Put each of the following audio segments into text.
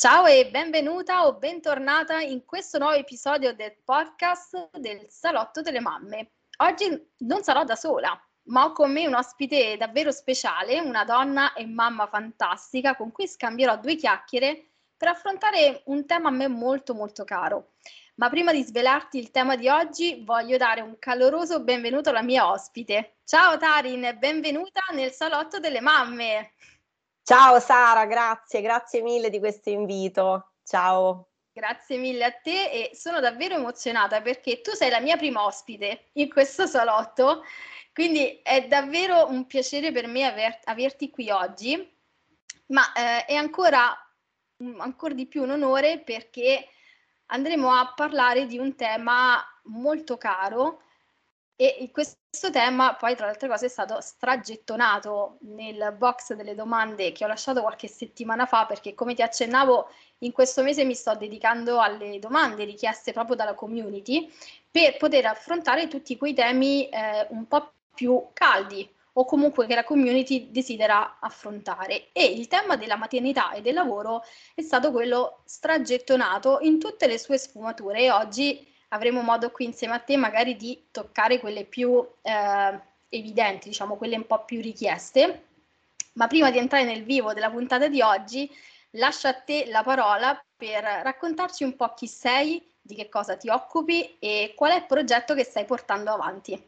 Ciao e benvenuta o bentornata in questo nuovo episodio del podcast del Salotto delle Mamme. Oggi non sarò da sola, ma ho con me un ospite davvero speciale, una donna e mamma fantastica con cui scambierò due chiacchiere per affrontare un tema a me molto molto caro. Ma prima di svelarti il tema di oggi, voglio dare un caloroso benvenuto alla mia ospite. Ciao Tarin, benvenuta nel Salotto delle Mamme. Ciao Sara, grazie, grazie mille di questo invito. Ciao. Grazie mille a te e sono davvero emozionata perché tu sei la mia prima ospite in questo salotto, quindi è davvero un piacere per me aver, averti qui oggi, ma eh, è ancora, ancora di più un onore perché andremo a parlare di un tema molto caro e questo tema poi tra le altre cose è stato stragettonato nel box delle domande che ho lasciato qualche settimana fa perché come ti accennavo in questo mese mi sto dedicando alle domande richieste proprio dalla community per poter affrontare tutti quei temi eh, un po' più caldi o comunque che la community desidera affrontare. E il tema della maternità e del lavoro è stato quello stragettonato in tutte le sue sfumature e oggi avremo modo qui insieme a te magari di toccare quelle più eh, evidenti, diciamo quelle un po' più richieste. Ma prima di entrare nel vivo della puntata di oggi, lascio a te la parola per raccontarci un po' chi sei, di che cosa ti occupi e qual è il progetto che stai portando avanti.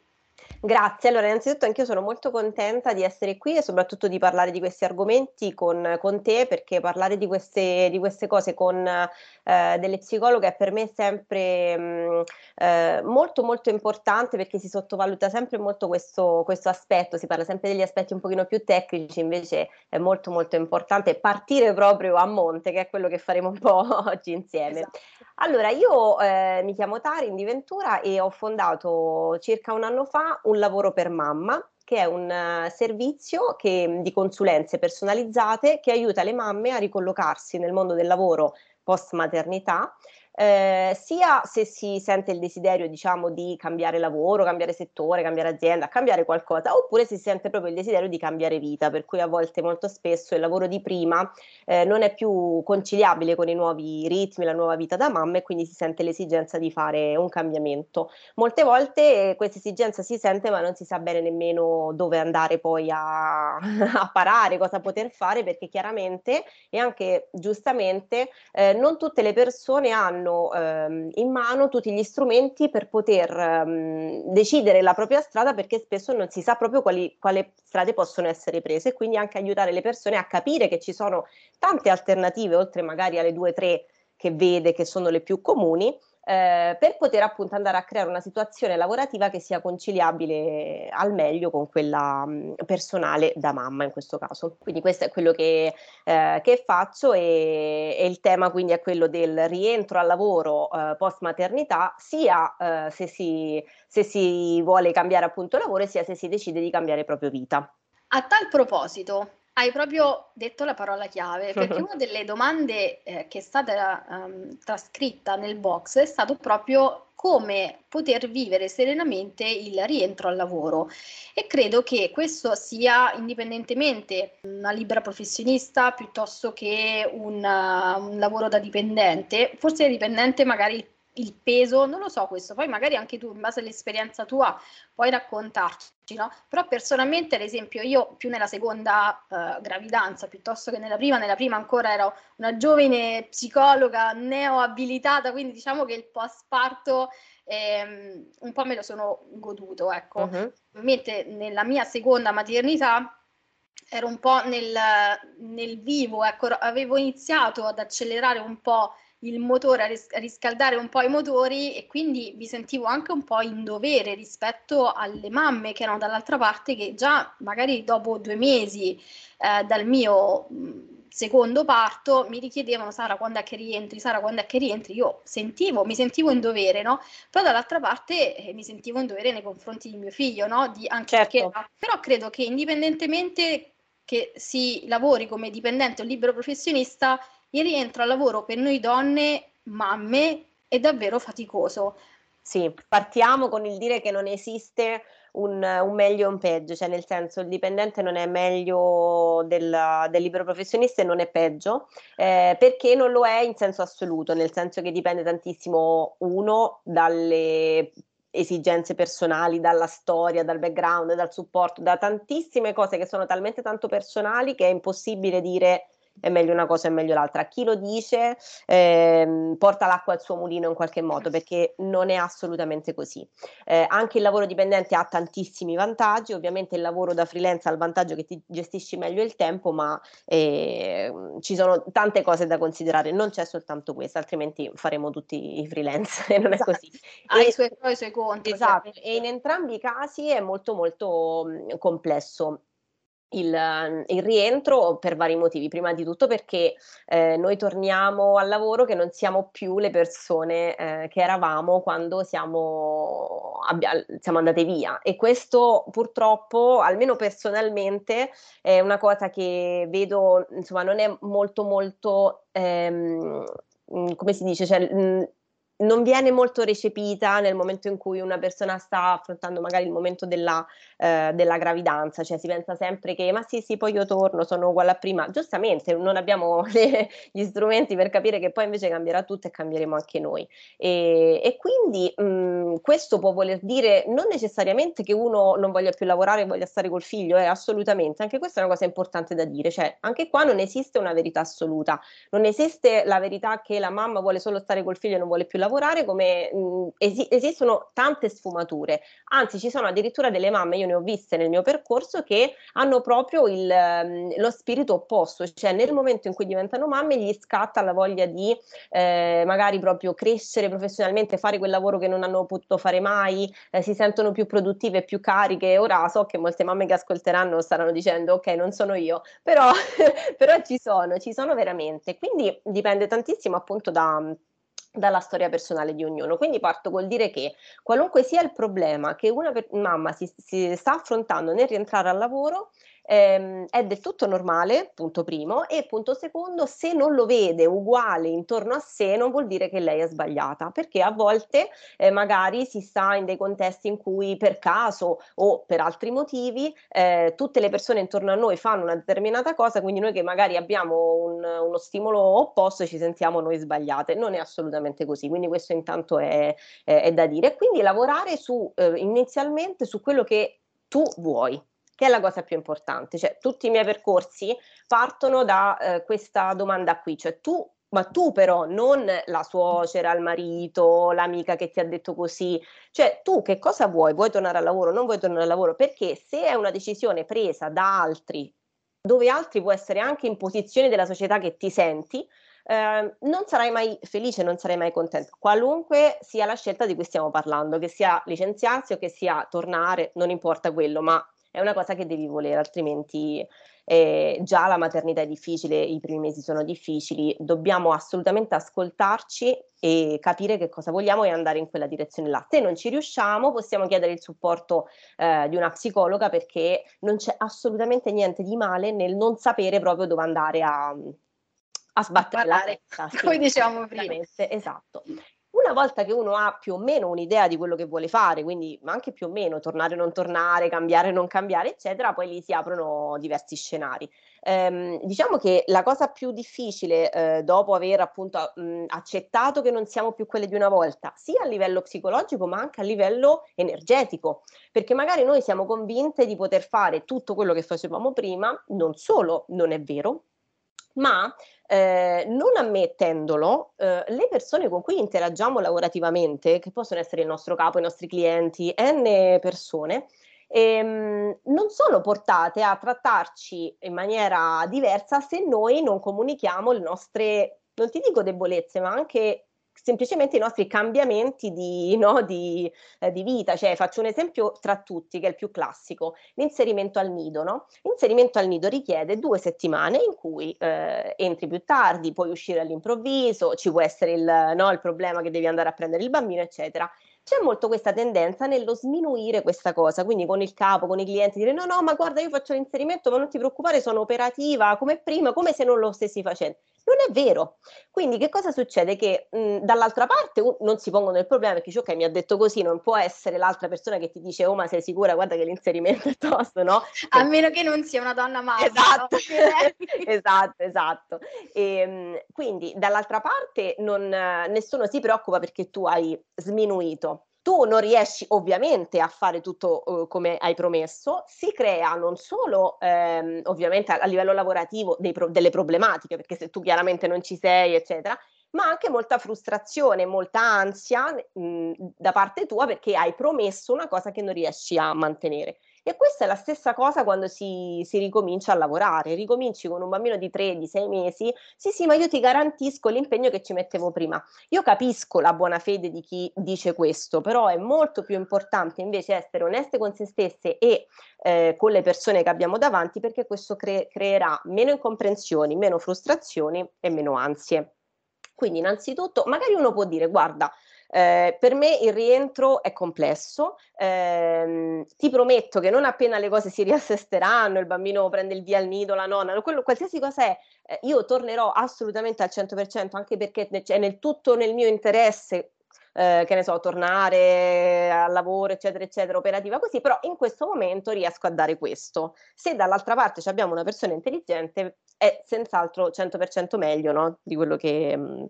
Grazie, allora innanzitutto anch'io sono molto contenta di essere qui e soprattutto di parlare di questi argomenti con, con te perché parlare di queste, di queste cose con eh, delle psicologhe è per me sempre mh, mm, eh, molto molto importante perché si sottovaluta sempre molto questo, questo aspetto, si parla sempre degli aspetti un pochino più tecnici, invece è molto molto importante partire proprio a monte che è quello che faremo un po' oggi insieme. Esatto. Allora, io eh, mi chiamo Tarin di Ventura e ho fondato circa un anno fa un lavoro per mamma che è un uh, servizio che, di consulenze personalizzate che aiuta le mamme a ricollocarsi nel mondo del lavoro post maternità eh, sia se si sente il desiderio, diciamo, di cambiare lavoro, cambiare settore, cambiare azienda, cambiare qualcosa, oppure si sente proprio il desiderio di cambiare vita, per cui a volte molto spesso il lavoro di prima eh, non è più conciliabile con i nuovi ritmi, la nuova vita da mamma e quindi si sente l'esigenza di fare un cambiamento. Molte volte questa esigenza si sente ma non si sa bene nemmeno dove andare poi a, a parare, cosa poter fare, perché chiaramente e anche giustamente eh, non tutte le persone hanno hanno ehm, in mano tutti gli strumenti per poter ehm, decidere la propria strada perché spesso non si sa proprio quali, quali strade possono essere prese. E quindi anche aiutare le persone a capire che ci sono tante alternative oltre magari alle due o tre che vede che sono le più comuni eh, per poter appunto andare a creare una situazione lavorativa che sia conciliabile al meglio con quella mh, mm, personale da mamma in questo caso. Quindi questo è quello che, eh, che faccio e, e, il tema quindi è quello del rientro al lavoro eh, post maternità sia eh, se si, se si vuole cambiare appunto lavoro sia se si decide di cambiare proprio vita. A tal proposito, hai proprio detto la parola chiave, perché una delle domande eh, che è stata um, trascritta nel box è stato proprio come poter vivere serenamente il rientro al lavoro. E credo che questo sia indipendentemente una libera professionista piuttosto che un, uh, un lavoro da dipendente, forse dipendente magari il peso, non lo so questo, poi magari anche tu in base all'esperienza tua puoi raccontarci, no? Però personalmente, ad esempio, io più nella seconda uh, gravidanza piuttosto che nella prima, nella prima ancora ero una giovane psicologa neoabilitata, quindi diciamo che il post parto ehm, un po' me lo sono goduto, ecco. Uh-huh. Ovviamente nella mia seconda maternità ero un po' nel, nel vivo, ecco, avevo iniziato ad accelerare un po' il motore, a, ris- a, riscaldare un po' i motori e quindi mi sentivo anche un po' in dovere rispetto alle mamme che erano dall'altra parte che già magari dopo due mesi eh, dal mio secondo parto mi richiedevano Sara quando è che rientri, Sara quando è che rientri, io sentivo, mi sentivo in dovere, no? Però dall'altra parte eh, mi sentivo in dovere nei confronti di mio figlio, no? Di, anche certo. perché, però credo che indipendentemente che si lavori come dipendente o libero professionista, il rientro al lavoro per noi donne, mamme, è davvero faticoso. Sì, partiamo con il dire che non esiste un, un meglio e un peggio, cioè nel senso il dipendente non è meglio del, del libero professionista e non è peggio, eh, perché non lo è in senso assoluto, nel senso che dipende tantissimo uno dalle esigenze personali, dalla storia, dal background, dal supporto, da tantissime cose che sono talmente tanto personali che è impossibile dire è meglio una cosa e meglio l'altra. Chi lo dice eh, porta l'acqua al suo mulino in qualche modo perché non è assolutamente così. Eh, anche il lavoro dipendente ha tantissimi vantaggi, ovviamente il lavoro da freelance ha il vantaggio che ti gestisci meglio il tempo, ma eh, ci sono tante cose da considerare, non c'è soltanto questo, altrimenti faremo tutti i freelance e non esatto. è così. Ha i suoi pro e i suoi contro. Esatto, e in entrambi i casi è molto molto mh, complesso il, il, rientro per vari motivi. Prima di tutto perché eh, noi torniamo al lavoro che non siamo più le persone eh, che eravamo quando siamo, abbia, siamo, andate via e questo purtroppo, almeno personalmente, è una cosa che vedo, insomma, non è molto molto... Ehm, come si dice, cioè, non viene molto recepita nel momento in cui una persona sta affrontando magari il momento della, eh, della, gravidanza, cioè si pensa sempre che ma sì sì poi io torno, sono uguale a prima, giustamente non abbiamo le, gli strumenti per capire che poi invece cambierà tutto e cambieremo anche noi. E, e quindi mh, questo può voler dire non necessariamente che uno non voglia più lavorare e voglia stare col figlio, eh, assolutamente, anche questa è una cosa importante da dire, cioè anche qua non esiste una verità assoluta, non esiste la verità che la mamma vuole solo stare col figlio e non vuole più lavorare, lavorare come mh, esi- esistono tante sfumature, anzi ci sono addirittura delle mamme, io ne ho viste nel mio percorso, che hanno proprio il, mh, lo spirito opposto, cioè nel momento in cui diventano mamme gli scatta la voglia di eh, magari proprio crescere professionalmente, fare quel lavoro che non hanno potuto fare mai, eh, si sentono più produttive, più cariche. Ora so che molte mamme che ascolteranno staranno dicendo ok, non sono io, però, però ci sono, ci sono veramente. Quindi dipende tantissimo appunto da dalla storia personale di ognuno. Quindi parto col dire che qualunque sia il problema che una mamma si, si, sta affrontando nel rientrare al lavoro, ehm, è del tutto normale, punto primo, e punto secondo, se non lo vede uguale intorno a sé, non vuol dire che lei è sbagliata, perché a volte eh, magari si sta in dei contesti in cui per caso o per altri motivi eh, tutte le persone intorno a noi fanno una determinata cosa, quindi noi che magari abbiamo un, uno stimolo opposto ci sentiamo noi sbagliate. Non è assolutamente così, quindi questo intanto è, è, è da dire. Quindi lavorare su, eh, inizialmente su quello che tu vuoi, che è la cosa più importante. Cioè, tutti i miei percorsi partono da eh, questa domanda qui, cioè tu ma tu però, non la suocera, il marito, l'amica che ti ha detto così, cioè tu che cosa vuoi? Vuoi tornare al lavoro? Non vuoi tornare al lavoro? Perché se è una decisione presa da altri, dove altri può essere anche in posizioni della società che ti senti, eh, non sarai mai felice, non sarai mai contento, qualunque sia la scelta di cui stiamo parlando, che sia licenziarsi o che sia tornare, non importa quello, ma è una cosa che devi volere, altrimenti eh, già la maternità è difficile, i primi mesi sono difficili, dobbiamo assolutamente ascoltarci e capire che cosa vogliamo e andare in quella direzione là. Se non ci riusciamo, possiamo chiedere il supporto eh, di una psicologa perché non c'è assolutamente niente di male nel non sapere proprio dove andare a, a sbattere la testa. Sì, come dicevamo prima. Esatto. Una volta che uno ha più o meno un'idea di quello che vuole fare, quindi anche più o meno tornare o non tornare, cambiare o non cambiare, eccetera, poi lì si aprono diversi scenari. Ehm, diciamo che la cosa più difficile eh, dopo aver appunto mh, accettato che non siamo più quelle di una volta, sia a livello psicologico ma anche a livello energetico, perché magari noi siamo convinte di poter fare tutto quello che facevamo prima, non solo non è vero, ma eh, non ammettendolo, eh, le persone con cui interagiamo lavorativamente, che possono essere il nostro capo, i nostri clienti, n persone, ehm, non sono portate a trattarci in maniera diversa se noi non comunichiamo le nostre, non ti dico debolezze, ma anche semplicemente i nostri cambiamenti di, no, di, eh, di, vita. Cioè, faccio un esempio tra tutti, che è il più classico, l'inserimento al nido. No? L'inserimento al nido richiede due settimane in cui eh, entri più tardi, puoi uscire all'improvviso, ci può essere il, no, il problema che devi andare a prendere il bambino, eccetera c'è molto questa tendenza nello sminuire questa cosa, quindi con il capo, con i clienti, dire no, no, ma guarda, io faccio l'inserimento, ma non ti preoccupare, sono operativa come prima, come se non lo stessi facendo. Non è vero. Quindi che cosa succede? Che mh, dall'altra parte uh, non si pongono il problema perché dice ok, mi ha detto così, non può essere l'altra persona che ti dice oh ma sei sicura, guarda che l'inserimento è tosto, no? A meno che non sia una donna mamma. Esatto, no? esatto, esatto. E, ehm, quindi dall'altra parte non, nessuno si preoccupa perché tu hai sminuito tu non riesci ovviamente a fare tutto uh, come hai promesso, si crea non solo ehm, ovviamente a, a, livello lavorativo pro- delle problematiche, perché se tu chiaramente non ci sei, eccetera, ma anche molta frustrazione, molta ansia mh, da parte tua perché hai promesso una cosa che non riesci a mantenere. E questa è la stessa cosa quando si, si, ricomincia a lavorare. Ricominci con un bambino di 3, di 6 mesi, sì, sì, ma io ti garantisco l'impegno che ci mettevo prima. Io capisco la buona fede di chi dice questo, però è molto più importante invece essere oneste con se stesse e eh, con le persone che abbiamo davanti perché questo cre- creerà meno incomprensioni, meno frustrazioni e meno ansie. Quindi innanzitutto magari uno può dire guarda, eh, per me il rientro è complesso, eh, ti prometto che non appena le cose si riassesteranno, il bambino prende il via al nido, la nonna, quello, qualsiasi cosa è, eh, io tornerò assolutamente al 100% anche perché è nel tutto nel mio interesse eh, che ne so, tornare al lavoro, eccetera, eccetera, operativa così, però in questo momento riesco a dare questo. Se dall'altra parte abbiamo una persona intelligente, è senz'altro 100% meglio no? di quello che,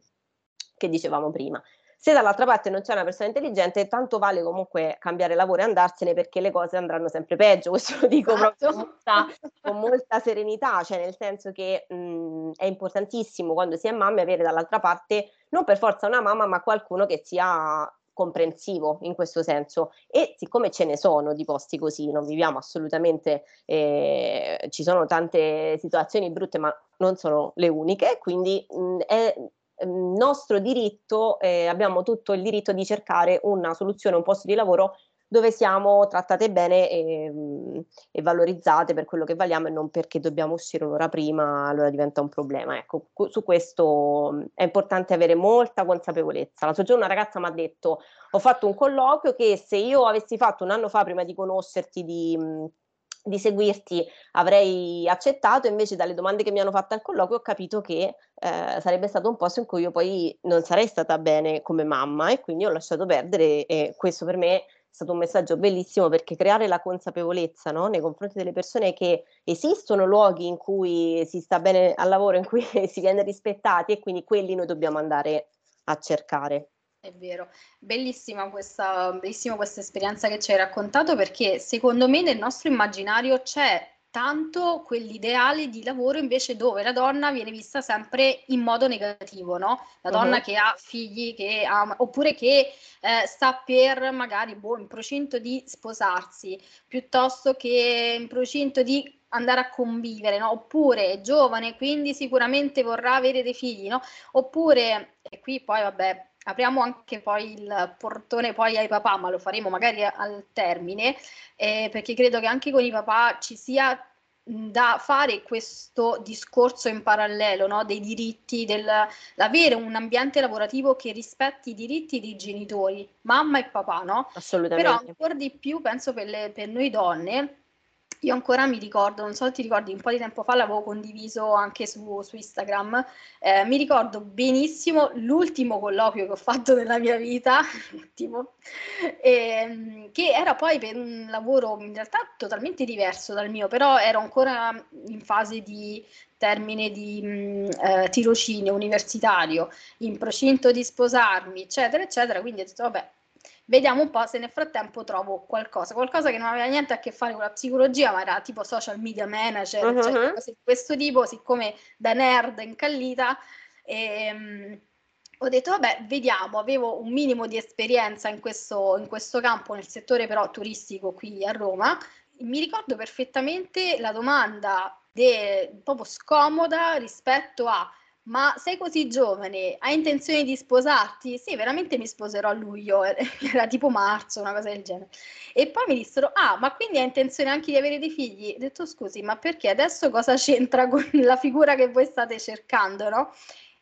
che dicevamo prima. Se dall'altra parte non c'è una persona intelligente, tanto vale comunque cambiare lavoro e andarsene perché le cose andranno sempre peggio. Questo lo dico esatto. proprio con molta, con molta, serenità, cioè nel senso che mh, è importantissimo quando si è mamma avere dall'altra parte non per forza una mamma, ma qualcuno che sia comprensivo in questo senso e siccome ce ne sono di posti così, non viviamo assolutamente, eh, ci sono tante situazioni brutte ma non sono le uniche, quindi mh, è nostro diritto, eh, abbiamo tutto il diritto di cercare una soluzione, un posto di lavoro dove siamo trattate bene e, mm, e, valorizzate per quello che valiamo e non perché dobbiamo uscire un'ora prima, allora diventa un problema. Ecco, su questo mm, è importante avere molta consapevolezza. L'altro giorno una ragazza mi ha detto, ho fatto un colloquio che se io avessi fatto un anno fa prima di conoscerti, di mm, di seguirti avrei accettato, invece dalle domande che mi hanno fatto al colloquio ho capito che eh, sarebbe stato un posto in cui io poi non sarei stata bene come mamma e quindi ho lasciato perdere e questo per me è stato un messaggio bellissimo perché creare la consapevolezza no? nei confronti delle persone che esistono luoghi in cui si sta bene al lavoro, in cui si viene rispettati e quindi quelli noi dobbiamo andare a cercare. È vero, bellissima questa, bellissima questa esperienza che ci hai raccontato perché secondo me nel nostro immaginario c'è tanto quell'ideale di lavoro invece dove la donna viene vista sempre in modo negativo, no? La donna uh-huh. che ha figli, che ha, oppure che eh, sta per magari boh, in procinto di sposarsi, piuttosto che in procinto di andare a convivere, no? Oppure è giovane, quindi sicuramente vorrà avere dei figli, no? Oppure, e qui poi vabbè, apriamo anche poi il portone poi ai papà, ma lo faremo magari al termine, eh, perché credo che anche con i papà ci sia da fare questo discorso in parallelo no? dei diritti, dell'avere un ambiente lavorativo che rispetti i diritti dei genitori, mamma e papà, no? Assolutamente. Però ancora di più penso per, le, per noi donne io ancora mi ricordo, non so se ti ricordi, un po' di tempo fa l'avevo condiviso anche su, su Instagram, eh, mi ricordo benissimo l'ultimo colloquio che ho fatto nella mia vita, l'ultimo, eh, che era poi per un lavoro in realtà totalmente diverso dal mio, però ero ancora in fase di termine di mh, eh, tirocinio universitario, in procinto di sposarmi, eccetera, eccetera, quindi ho detto, vabbè, vediamo un po' se nel frattempo trovo qualcosa, qualcosa che non aveva niente a che fare con la psicologia, ma era tipo social media manager, uh-huh. cioè cose di questo tipo, siccome da nerd incallita. E, um, ho detto, vabbè, vediamo, avevo un minimo di esperienza in questo, in questo campo, nel settore però turistico qui a Roma. Mi ricordo perfettamente la domanda de, proprio scomoda rispetto a ma sei così giovane, hai intenzione di sposarti? Sì, veramente mi sposerò a luglio, era tipo marzo, una cosa del genere. E poi mi dissero, ah, ma quindi hai intenzione anche di avere dei figli? Ho detto, scusi, ma perché adesso cosa c'entra con la figura che voi state cercando, no?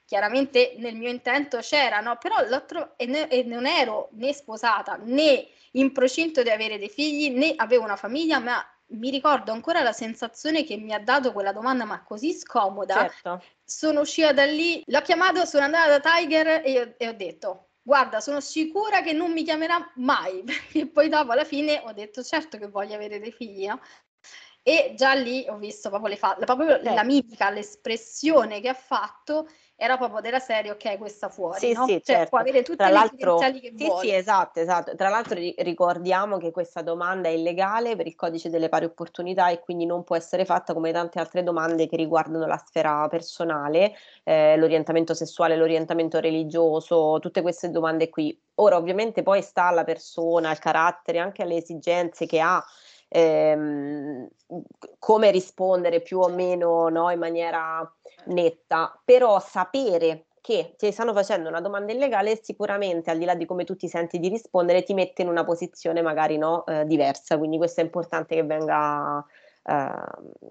Chiaramente nel mio intento c'era, no? Però l'altro, e, ne, e non ero né sposata né in procinto di avere dei figli né avevo una famiglia, ma mi ricordo ancora la sensazione che mi ha dato quella domanda, ma così scomoda. Certo. Sono uscita da lì, l'ho chiamato, sono andata da Tiger e, e ho detto, guarda, sono sicura che non mi chiamerà mai, perché poi dopo alla fine ho detto, certo che voglio avere dei figli, no? E già lì ho visto proprio, le fa- proprio certo. la mimica, l'espressione che ha fatto era proprio della serie, ok, questa fuori, sì, no? Sì, cioè, certo. può avere tutte Tra le credenziali che sì, vuole. Sì, esatto, esatto. Tra l'altro ricordiamo che questa domanda è illegale per il codice delle pari opportunità e quindi non può essere fatta come tante altre domande che riguardano la sfera personale, eh, l'orientamento sessuale, l'orientamento religioso, tutte queste domande qui. Ora, ovviamente poi sta alla persona, al carattere, anche alle esigenze che ha ehm, come rispondere più o meno no, in maniera netta, però sapere che ti stanno facendo una domanda illegale sicuramente al di là di come tu ti senti di rispondere ti mette in una posizione magari no, eh, diversa, quindi questo è importante che venga eh,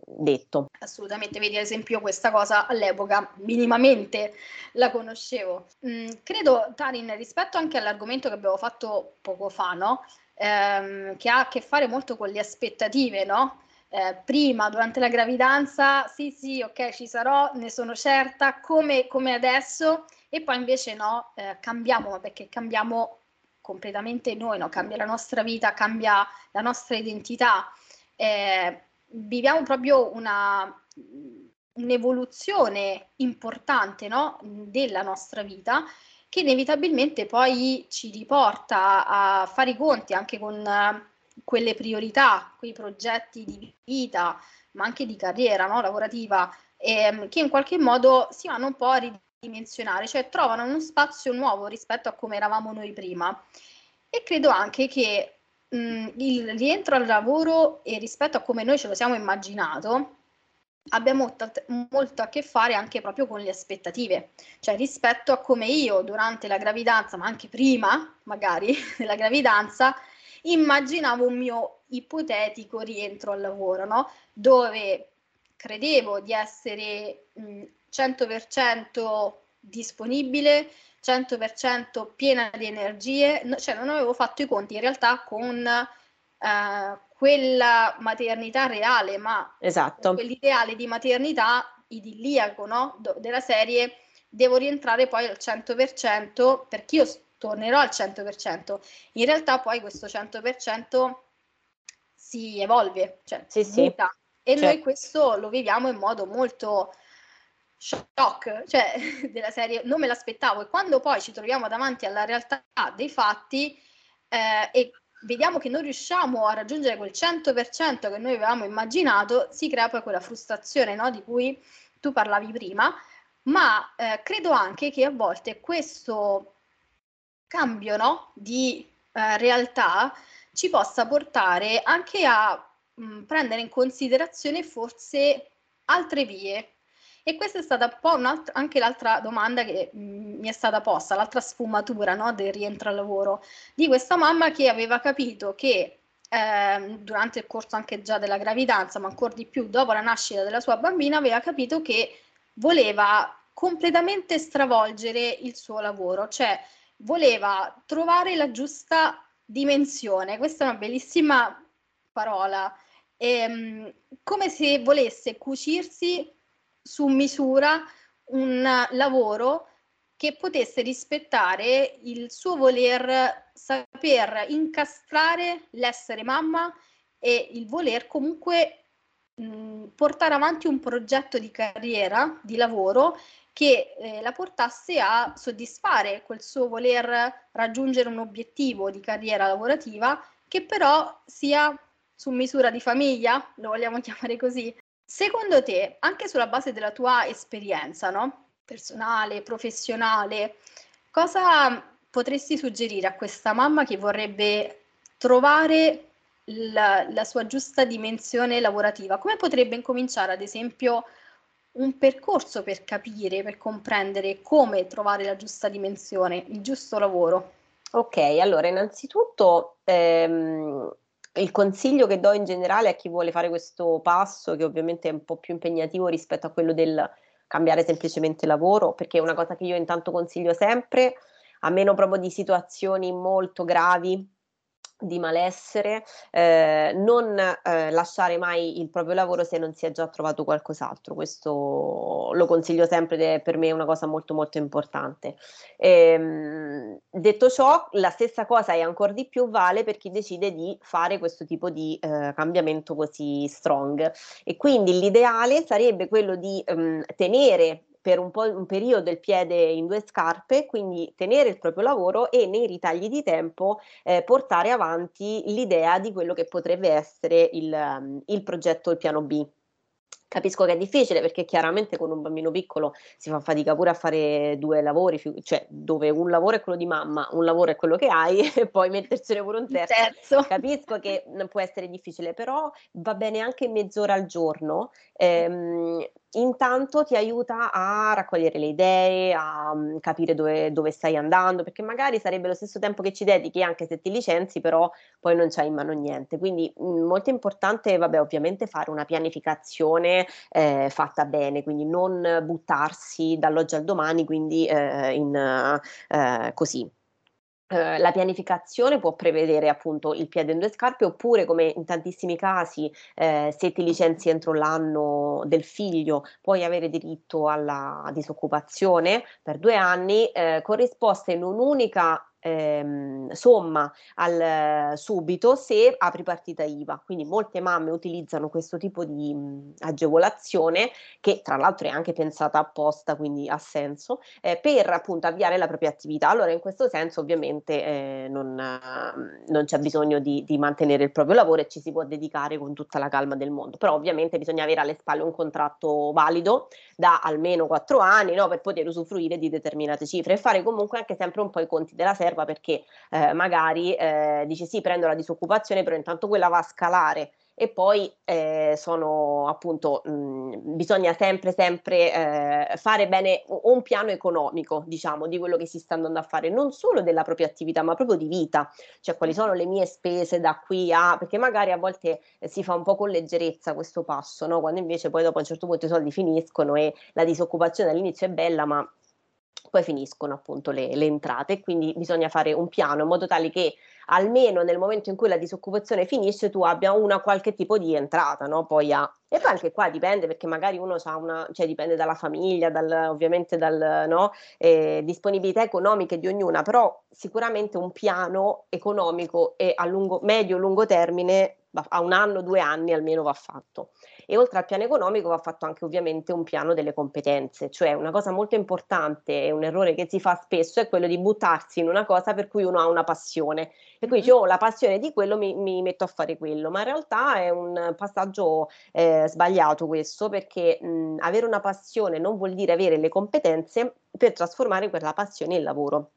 detto. Assolutamente, vedi ad esempio questa cosa all'epoca minimamente la conoscevo. Mm, credo Tarin rispetto anche all'argomento che abbiamo fatto poco fa, no? Ehm, che ha a che fare molto con le aspettative, no? Eh, prima, durante la gravidanza, sì, sì, ok, ci sarò, ne sono certa, come, come adesso, e poi invece no, eh, cambiamo, perché cambiamo completamente noi, no? cambia la nostra vita, cambia la nostra identità. Eh, viviamo proprio una, un'evoluzione importante no? della nostra vita che inevitabilmente poi ci riporta a fare i conti anche con eh, quelle priorità, quei progetti di vita, ma anche di carriera no? lavorativa, ehm, che in qualche modo si vanno un po' a ridimensionare, cioè trovano uno spazio nuovo rispetto a come eravamo noi prima. E credo anche che mh, il rientro al lavoro e rispetto a come noi ce lo siamo immaginato, abbia molto, molto, a che fare anche proprio con le aspettative, cioè rispetto a come io durante la gravidanza, ma anche prima magari della gravidanza, immaginavo un mio ipotetico rientro al lavoro, no? dove credevo di essere mh, 100% disponibile, 100% piena di energie, no, cioè non avevo fatto i conti in realtà con eh, quella maternità reale, ma esatto. quell'ideale di maternità idilliaco no? Do- della serie, devo rientrare poi al 100% perché io tornerò al 100%. In realtà poi questo 100% si evolve, cioè sì, muta. Sì. E certo. noi questo lo viviamo in modo molto shock, cioè della serie non me l'aspettavo e quando poi ci troviamo davanti alla realtà dei fatti eh, e vediamo che non riusciamo a raggiungere quel 100% che noi avevamo immaginato, si crea poi quella frustrazione no, di cui tu parlavi prima, ma eh, credo anche che a volte questo cambio no, di eh, realtà ci possa portare anche a mh, prendere in considerazione forse altre vie e questa è stata un po' anche l'altra domanda che mm, mi è stata posta, l'altra sfumatura no, del rientro al lavoro, di questa mamma che aveva capito che eh, durante il corso anche già della gravidanza, ma ancora di più dopo la nascita della sua bambina, aveva capito che voleva completamente stravolgere il suo lavoro, cioè voleva trovare la giusta dimensione. Questa è una bellissima parola. Ehm, come se volesse cucirsi su misura un lavoro che potesse rispettare il suo voler saper incastrare l'essere mamma e il voler comunque mh, portare avanti un progetto di carriera, di lavoro che eh, la portasse a soddisfare quel suo voler raggiungere un obiettivo di carriera lavorativa che però sia su misura di famiglia, lo vogliamo chiamare così, Secondo te, anche sulla base della tua esperienza, no? personale, professionale, cosa potresti suggerire a questa mamma che vorrebbe trovare la, la sua giusta dimensione lavorativa? Come potrebbe incominciare, ad esempio, un percorso per capire, per comprendere come trovare la giusta dimensione, il giusto lavoro. Ok, allora innanzitutto ehm, il consiglio che do in generale a chi vuole fare questo passo, che ovviamente è un po' più impegnativo rispetto a quello del cambiare semplicemente lavoro, perché è una cosa che io intanto consiglio sempre, a meno proprio di situazioni molto gravi di malessere, eh, non eh, lasciare mai il proprio lavoro se non si è già trovato qualcos'altro. Questo lo consiglio sempre ed è per me una cosa molto molto importante. Ehm, detto ciò, la stessa cosa e ancora di più vale per chi decide di fare questo tipo di eh, cambiamento così strong. E quindi l'ideale sarebbe quello di ehm, tenere per un, po', un periodo il piede in due scarpe, quindi tenere il proprio lavoro e nei ritagli di tempo eh, portare avanti l'idea di quello che potrebbe essere il, um, il progetto, il piano B. Capisco che è difficile perché chiaramente con un bambino piccolo si fa fatica pure a fare due lavori, cioè dove un lavoro è quello di mamma, un lavoro è quello che hai e poi mettersene pure un terzo. terzo. Capisco che può essere difficile, però va bene anche mezz'ora al giorno. Ehm, intanto ti aiuta a raccogliere le idee, a um, capire dove, dove, stai andando, perché magari sarebbe lo stesso tempo che ci dedichi anche se ti licenzi, però poi non c'hai in mano niente. Quindi mh, molto importante, vabbè, ovviamente fare una pianificazione eh, fatta bene, quindi non buttarsi dall'oggi al domani, quindi eh, in, eh, così Uh, la pianificazione può prevedere appunto il piede in due scarpe oppure come in tantissimi casi eh, se ti licenzi entro l'anno del figlio puoi avere diritto alla disoccupazione per due anni eh, con risposta in un'unica ehm, somma al subito se apri partita IVA. Quindi molte mamme utilizzano questo tipo di mh, agevolazione che tra l'altro è anche pensata apposta, quindi ha senso, eh, per appunto avviare la propria attività. Allora in questo senso ovviamente eh, non, eh, non, c'è bisogno di, di, mantenere il proprio lavoro e ci si può dedicare con tutta la calma del mondo, però ovviamente bisogna avere alle spalle un contratto valido da almeno quattro anni no, per poter usufruire di determinate cifre e fare comunque anche sempre un po' i conti della serva perché eh, magari eh, dice sì prendo la disoccupazione però intanto quella va a scalare e poi eh, sono appunto mh, bisogna sempre sempre eh, fare bene un piano economico diciamo di quello che si sta andando a fare non solo della propria attività ma proprio di vita. Cioè quali sono le mie spese da qui a perché magari a volte eh, si fa un po' con leggerezza questo passo no? quando invece poi dopo a un certo punto i soldi finiscono e la disoccupazione all'inizio è bella ma poi finiscono appunto le, le entrate, quindi bisogna fare un piano in modo tale che almeno nel momento in cui la disoccupazione finisce tu abbia una qualche tipo di entrata, no? Poi ha... E poi anche qua dipende perché magari uno ha una, cioè dipende dalla famiglia, dal, ovviamente dal, no? eh, disponibilità economiche di ognuna, però sicuramente un piano economico e a lungo, medio-lungo termine a un anno, due anni almeno va fatto. E oltre al piano economico va fatto anche ovviamente un piano delle competenze, cioè una cosa molto importante e un errore che si fa spesso è quello di buttarsi in una cosa per cui uno ha una passione e quindi ho la passione di quello, mi, mi, metto a fare quello, ma in realtà è un passaggio eh, sbagliato questo perché mh, avere una passione non vuol dire avere le competenze per trasformare quella passione in lavoro.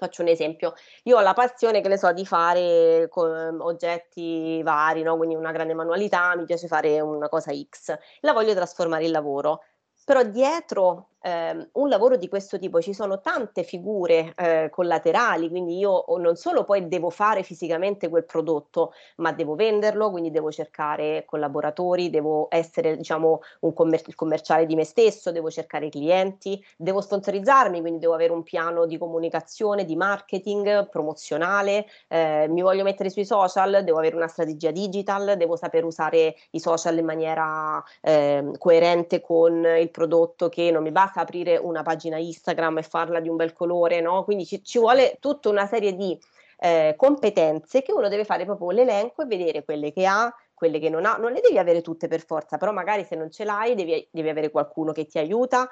Faccio un esempio, io ho la passione, che ne so, di fare oggetti vari, no? quindi una grande manualità, mi piace fare una cosa X, la voglio trasformare in lavoro, però dietro eh, un lavoro di questo tipo ci sono tante figure eh, collaterali, quindi io non solo poi devo fare fisicamente quel prodotto, ma devo venderlo, quindi devo cercare collaboratori, devo essere diciamo un commer- commerciale di me stesso, devo cercare clienti, devo sponsorizzarmi, quindi devo avere un piano di comunicazione, di marketing, promozionale, eh, mi voglio mettere sui social, devo avere una strategia digital, devo saper usare i social in maniera ehm, coerente con il prodotto che non mi basta basta aprire una pagina Instagram e farla di un bel colore, no? Quindi ci, ci vuole tutta una serie di eh, competenze che uno deve fare proprio l'elenco e vedere quelle che ha, quelle che non ha, non le devi avere tutte per forza, però magari se non ce l'hai devi, devi avere qualcuno che ti aiuta,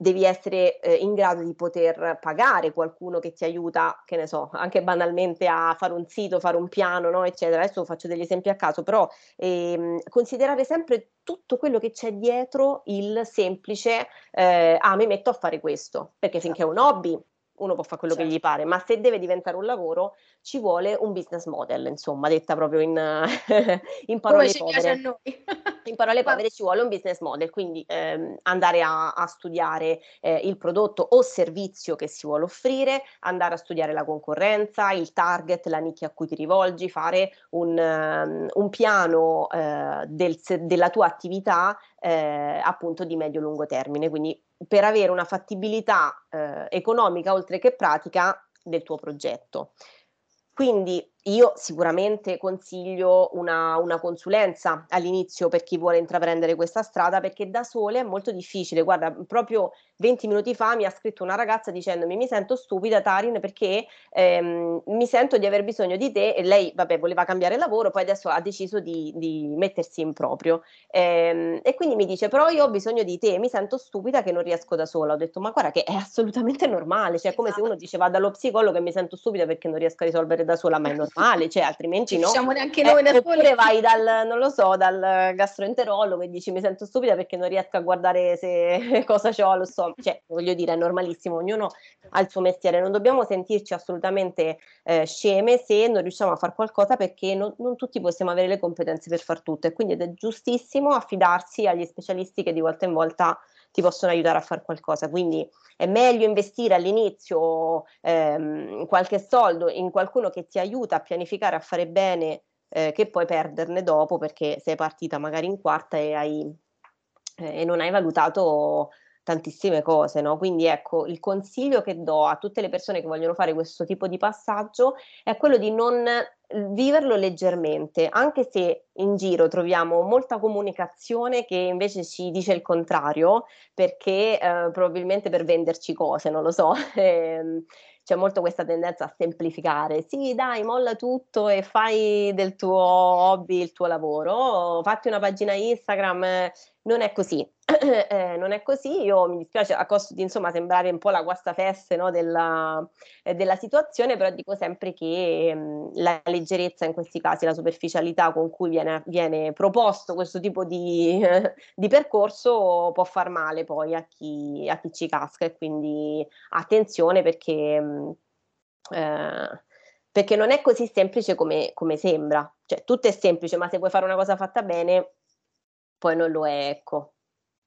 devi essere eh, in grado di poter pagare qualcuno che ti aiuta, che ne so, anche banalmente a fare un sito, fare un piano, no, eccetera. Adesso faccio degli esempi a caso, però ehm, considerare sempre tutto quello che c'è dietro il semplice, eh, ah, mi metto a fare questo, perché finché è un hobby uno può fare quello certo. che gli pare, ma se deve diventare un lavoro ci vuole un business model, insomma, detta proprio in, in parole povere. In parole povere ci vuole un business model, quindi ehm, andare a, a studiare eh, il prodotto o servizio che si vuole offrire, andare a studiare la concorrenza, il target, la nicchia a cui ti rivolgi, fare un, um, un piano eh, del, della tua attività eh, appunto di medio-lungo termine, quindi per avere una fattibilità eh, economica oltre che pratica del tuo progetto. Quindi io sicuramente consiglio una, una, consulenza all'inizio per chi vuole intraprendere questa strada perché da sole è molto difficile. Guarda, proprio 20 minuti fa mi ha scritto una ragazza dicendomi mi sento stupida Tarin perché ehm, mi sento di aver bisogno di te. E lei vabbè voleva cambiare lavoro poi adesso ha deciso di, di mettersi in proprio. Ehm, e quindi mi dice però io ho bisogno di te mi sento stupida che non riesco da sola. Ho detto ma guarda che è assolutamente normale cioè come se uno dice vado dallo psicologo e mi sento stupida perché non riesco a risolvere da sola ma è normale cioè altrimenti no. diciamo neanche noi eh, oppure vai dal non lo so dal gastroenterologo e dici mi sento stupida perché non riesco a guardare se cosa ho lo so. Cioè voglio dire è normalissimo, ognuno ha il suo mestiere, non dobbiamo sentirci assolutamente eh, sceme se non riusciamo a fare qualcosa perché non, non, tutti possiamo avere le competenze per far tutto e quindi è giustissimo affidarsi agli specialisti che di volta in volta ti possono aiutare a fare qualcosa, quindi è meglio investire all'inizio ehm, qualche soldo in qualcuno che ti aiuta a pianificare, a fare bene eh, che poi perderne dopo perché sei partita magari in quarta e, hai, eh, e non hai valutato tantissime cose, no? Quindi ecco, il consiglio che do a tutte le persone che vogliono fare questo tipo di passaggio è quello di non viverlo leggermente, anche se in giro troviamo molta comunicazione che invece ci dice il contrario, perché eh, probabilmente per venderci cose, non lo so. Ehm, c'è molto questa tendenza a semplificare. Sì, dai, molla tutto e fai del tuo hobby il tuo lavoro. Fatti una pagina Instagram. Non è così. eh, non è così. Io mi dispiace a costo di insomma sembrare un po' la guastafeste no, della, eh, della, situazione, però dico sempre che mh, mm, la leggerezza in questi casi, la superficialità con cui viene, viene proposto questo tipo di, di, percorso può far male poi a chi, a chi ci casca e quindi attenzione perché. Mh, mm, eh, perché non è così semplice come, come, sembra, cioè tutto è semplice, ma se vuoi fare una cosa fatta bene, poi non lo è, ecco.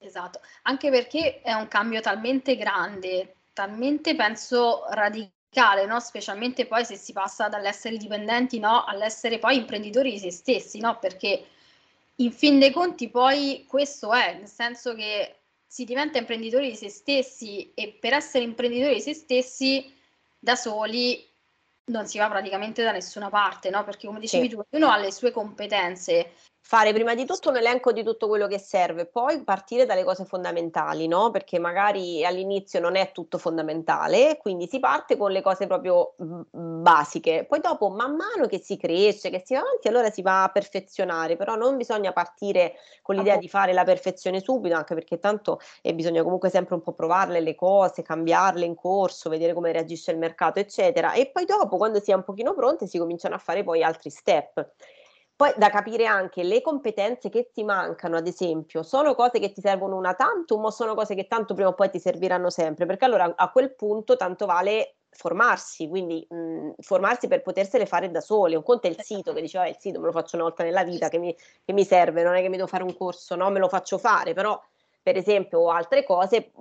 Esatto, anche perché è un cambio talmente grande, talmente penso radicale, no? specialmente poi se si passa dall'essere dipendenti no? all'essere poi imprenditori di se stessi, no? perché in fin dei conti poi questo è, nel senso che si diventa imprenditori di se stessi e per essere imprenditori di se stessi da soli non si va praticamente da nessuna parte, no? Perché come dicevi sì. tu, ognuno ha le sue competenze fare prima di tutto un elenco di tutto quello che serve, poi partire dalle cose fondamentali, no? Perché magari all'inizio non è tutto fondamentale, quindi si parte con le cose proprio basiche. Poi dopo, man mano che si cresce, che si va avanti, allora si va a perfezionare, però non bisogna partire con l'idea di fare la perfezione subito, anche perché tanto eh, bisogna comunque sempre un po' provarle le cose, cambiarle in corso, vedere come reagisce il mercato, eccetera. E poi dopo, quando si è un pochino pronti, si cominciano a fare poi altri step. Poi da capire anche le competenze che ti mancano, ad esempio, sono cose che ti servono una tantum o sono cose che tanto prima o poi ti serviranno sempre? Perché allora a quel punto tanto vale formarsi, quindi mh, formarsi per potersele fare da sole. Un conto è il sito che diceva, ah, il sito me lo faccio una volta nella vita che mi, che mi serve, non è che mi devo fare un corso, no, me lo faccio fare, però per esempio altre cose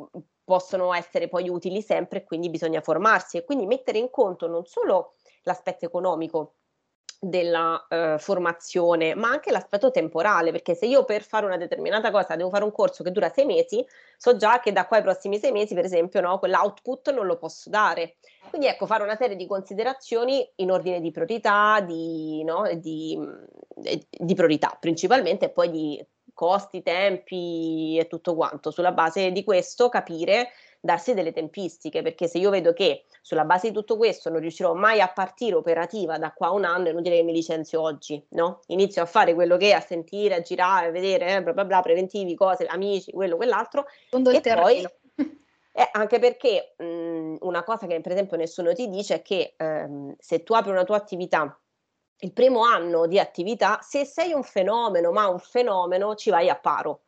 possono essere poi utili sempre e quindi bisogna formarsi e quindi mettere in conto non solo l'aspetto economico, della eh, formazione, ma anche l'aspetto temporale, perché se io per fare una determinata cosa devo fare un corso che dura sei mesi, so già che da qua ai prossimi sei mesi, per esempio, no, quell'output non lo posso dare. Quindi ecco, fare una serie di considerazioni in ordine di priorità, di, no, di, eh, di priorità principalmente, e poi di costi, tempi e tutto quanto. Sulla base di questo capire darsi delle tempistiche, perché se io vedo che sulla base di tutto questo non riuscirò mai a partire operativa da qua a un anno, è inutile che mi licenzio oggi, no? Inizio a fare quello che è, a sentire, a girare, a vedere, eh, bla bla bla, preventivi, cose, amici, quello, quell'altro. Secondo il terreno. Eh, anche perché mh, una cosa che per esempio nessuno ti dice è che ehm, se tu apri una tua attività il primo anno di attività, se sei un fenomeno, ma un fenomeno, ci vai a paro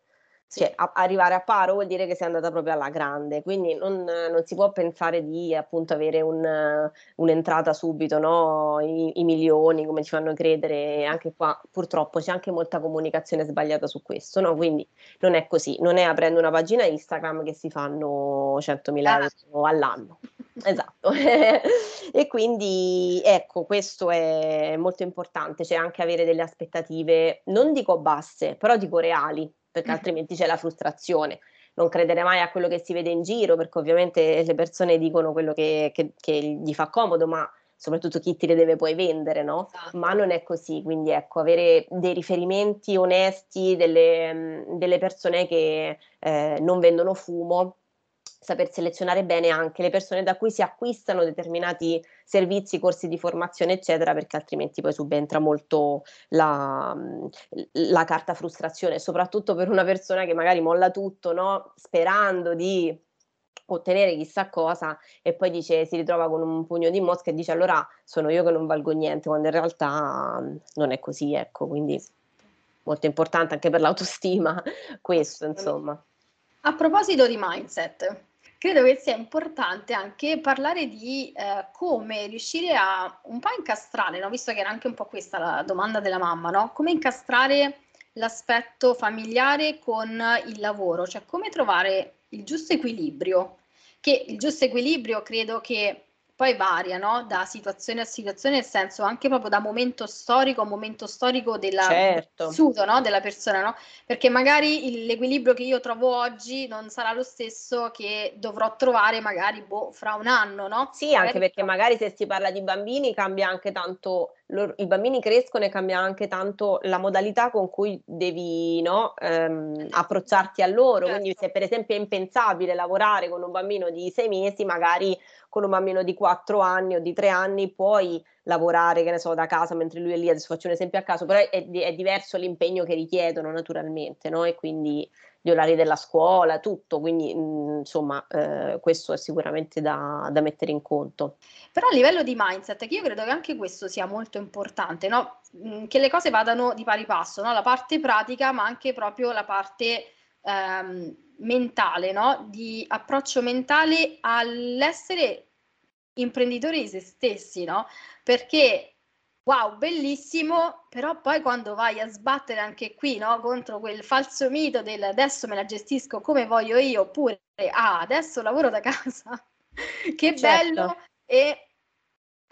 Cioè, a- arrivare a paro vuol dire che sei andata proprio alla grande, quindi non, non si può pensare di appunto avere un, un'entrata subito, no? I, I, milioni come ci fanno credere, anche qua purtroppo c'è anche molta comunicazione sbagliata su questo, no? Quindi non è così, non è aprendo una pagina Instagram che si fanno 100.000 ah. euro all'anno. Esatto. e quindi ecco, questo è molto importante, cioè anche avere delle aspettative, non dico basse, però dico reali, perché altrimenti c'è la frustrazione. Non credere mai a quello che si vede in giro, perché ovviamente le persone dicono quello che, che, che gli fa comodo, ma soprattutto chi ti le deve poi vendere, no? Esatto. Ma non è così, quindi ecco, avere dei riferimenti onesti, delle, delle persone che eh, non vendono fumo, saper selezionare bene anche le persone da cui si acquistano determinati servizi, corsi di formazione, eccetera, perché altrimenti poi subentra molto la, la carta frustrazione, soprattutto per una persona che magari molla tutto, no? sperando di ottenere chissà cosa e poi dice, si ritrova con un pugno di mosche e dice allora sono io che non valgo niente, quando in realtà non è così, ecco, quindi molto importante anche per l'autostima questo, insomma. A proposito di mindset, credo che sia importante anche parlare di eh, come riuscire a un po' incastrare, no? visto che era anche un po' questa la domanda della mamma, no? come incastrare l'aspetto familiare con il lavoro, cioè come trovare il giusto equilibrio, che il giusto equilibrio credo che poi varia no? da situazione a situazione, nel senso anche proprio da momento storico a momento storico della, certo. vissuto, no? della persona, no? perché magari il, l'equilibrio che io trovo oggi non sarà lo stesso che dovrò trovare magari boh, fra un anno. No? Sì, magari anche perché magari se si parla di bambini cambia anche tanto loro, i bambini crescono e cambia anche tanto la modalità con cui devi no, ehm, approcciarti a loro. Certo. Quindi, se per esempio è impensabile lavorare con un bambino di sei mesi, magari con un bambino di quattro anni o di tre anni puoi lavorare, che ne so, da casa mentre lui è lì. Adesso faccio un esempio a caso, però è, è diverso l'impegno che richiedono naturalmente, no? E quindi gli orari della scuola, tutto, quindi mh, mhmm, insomma eh, questo è sicuramente da, da, mettere in conto. Però a livello di mindset, che io credo che anche questo sia molto importante, no? Mhmm, che le cose vadano di pari passo, no? la parte pratica ma anche proprio la parte ehm, mentale, no? di approccio mentale all'essere imprenditori di se stessi, no? perché wow, bellissimo, però poi quando vai a sbattere anche qui, no, contro quel falso mito del adesso me la gestisco come voglio io, oppure ah, adesso lavoro da casa, che certo. bello, e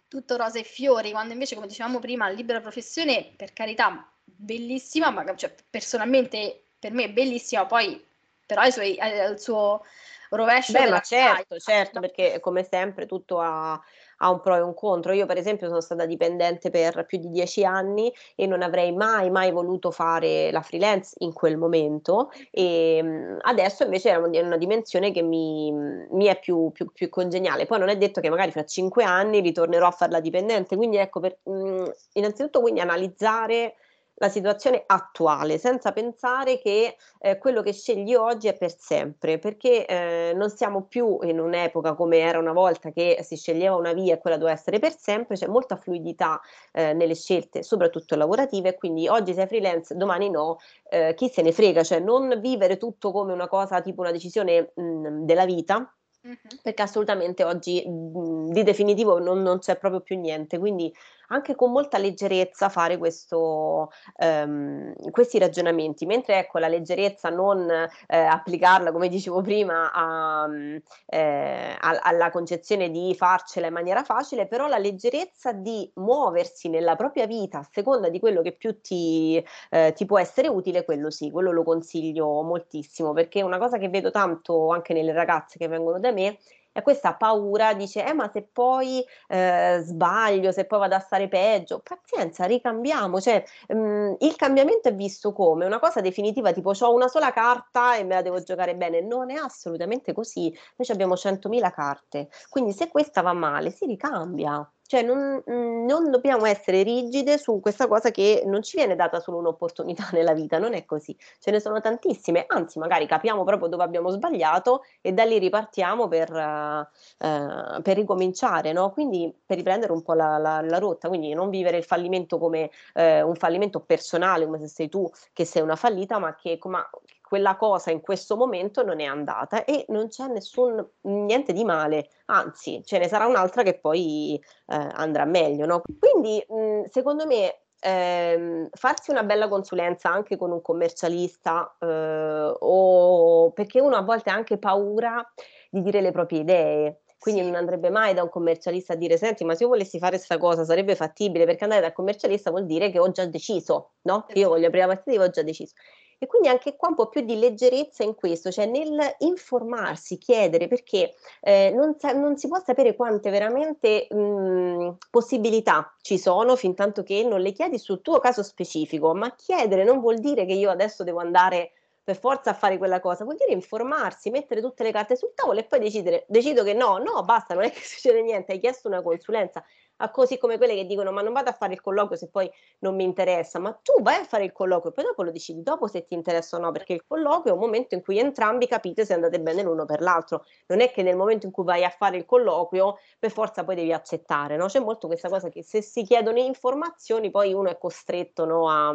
tutto rose e fiori, quando invece, come dicevamo prima, la libera professione, per carità, bellissima, ma cioè, personalmente per me è bellissima, poi però ha il suo rovescio. Beh, ma certo, certo, perché come sempre tutto ha ha un pro e un contro. Io per esempio sono stata dipendente per più di dieci anni e non avrei mai, mai voluto fare la freelance in quel momento e ehm, adesso invece è una, dimensione che mi, mi è più, più, più, congeniale. Poi non è detto che magari fra cinque anni ritornerò a farla dipendente, quindi ecco, per, mh, innanzitutto quindi analizzare la situazione attuale, senza pensare che eh, quello che scegli oggi è per sempre, perché eh, non siamo più in un'epoca come era una volta che si sceglieva una via e quella doveva essere per sempre, c'è molta fluidità eh, nelle scelte, soprattutto lavorative, quindi oggi sei freelance, domani no, eh, chi se ne frega, cioè non vivere tutto come una cosa tipo una decisione mh, della vita, perché assolutamente oggi mh, di definitivo non, non, c'è proprio più niente, quindi anche con molta leggerezza fare questo, ehm, questi ragionamenti, mentre ecco la leggerezza non eh, applicarla, come dicevo prima, a, eh, alla concezione di farcela in maniera facile, però la leggerezza di muoversi nella propria vita a seconda di quello che più ti, eh, ti può essere utile, quello sì, quello lo consiglio moltissimo, perché una cosa che vedo tanto anche nelle ragazze che vengono da me e questa paura dice, eh ma se poi eh, sbaglio, se poi vado a stare peggio, pazienza, ricambiamo, cioè mh, mhmm, il cambiamento è visto come una cosa definitiva, tipo ho una sola carta e me la devo giocare bene, non è assolutamente così, noi abbiamo 100.000 carte, quindi se questa va male si ricambia. Cioè non, mhmm, non dobbiamo essere rigide su questa cosa che non ci viene data solo un'opportunità nella vita, non è così. Ce ne sono tantissime, anzi magari capiamo proprio dove abbiamo sbagliato e da lì ripartiamo per, uh, per ricominciare, no? Quindi per riprendere un po' la, la, la rotta, quindi non vivere il fallimento come uh, un fallimento personale, come se sei tu che sei una fallita, ma che, ma quella cosa in questo momento non è andata e non c'è nessun niente di male, anzi ce ne sarà un'altra che poi eh, andrà meglio. No? Quindi mh, secondo me ehm, farsi una bella consulenza anche con un commercialista eh, o perché uno a volte ha anche paura di dire le proprie idee. Quindi non andrebbe mai da un commercialista a dire: Senti, ma se io volessi fare questa cosa sarebbe fattibile? Perché andare dal commercialista vuol dire che ho già deciso, no? Che io voglio aprire la partita, ho già deciso. E quindi anche qua un po' più di leggerezza in questo, cioè nel informarsi, chiedere, perché eh, non, sa- non, si può sapere quante veramente mh, possibilità ci sono fin tanto che non le chiedi sul tuo caso specifico, ma chiedere non vuol dire che io adesso devo andare per forza a fare quella cosa, vuol dire informarsi, mettere tutte le carte sul tavolo e poi decidere, decido che no, no, basta, non è che succede niente, hai chiesto una consulenza, a così come quelle che dicono ma non vado a fare il colloquio se poi non mi interessa, ma tu vai a fare il colloquio e poi dopo lo decidi dopo se ti interessa o no, perché il colloquio è un momento in cui entrambi capite se andate bene l'uno per l'altro, non è che nel momento in cui vai a fare il colloquio per forza poi devi accettare, no? C'è molto questa cosa che se si chiedono informazioni poi uno è costretto no, a...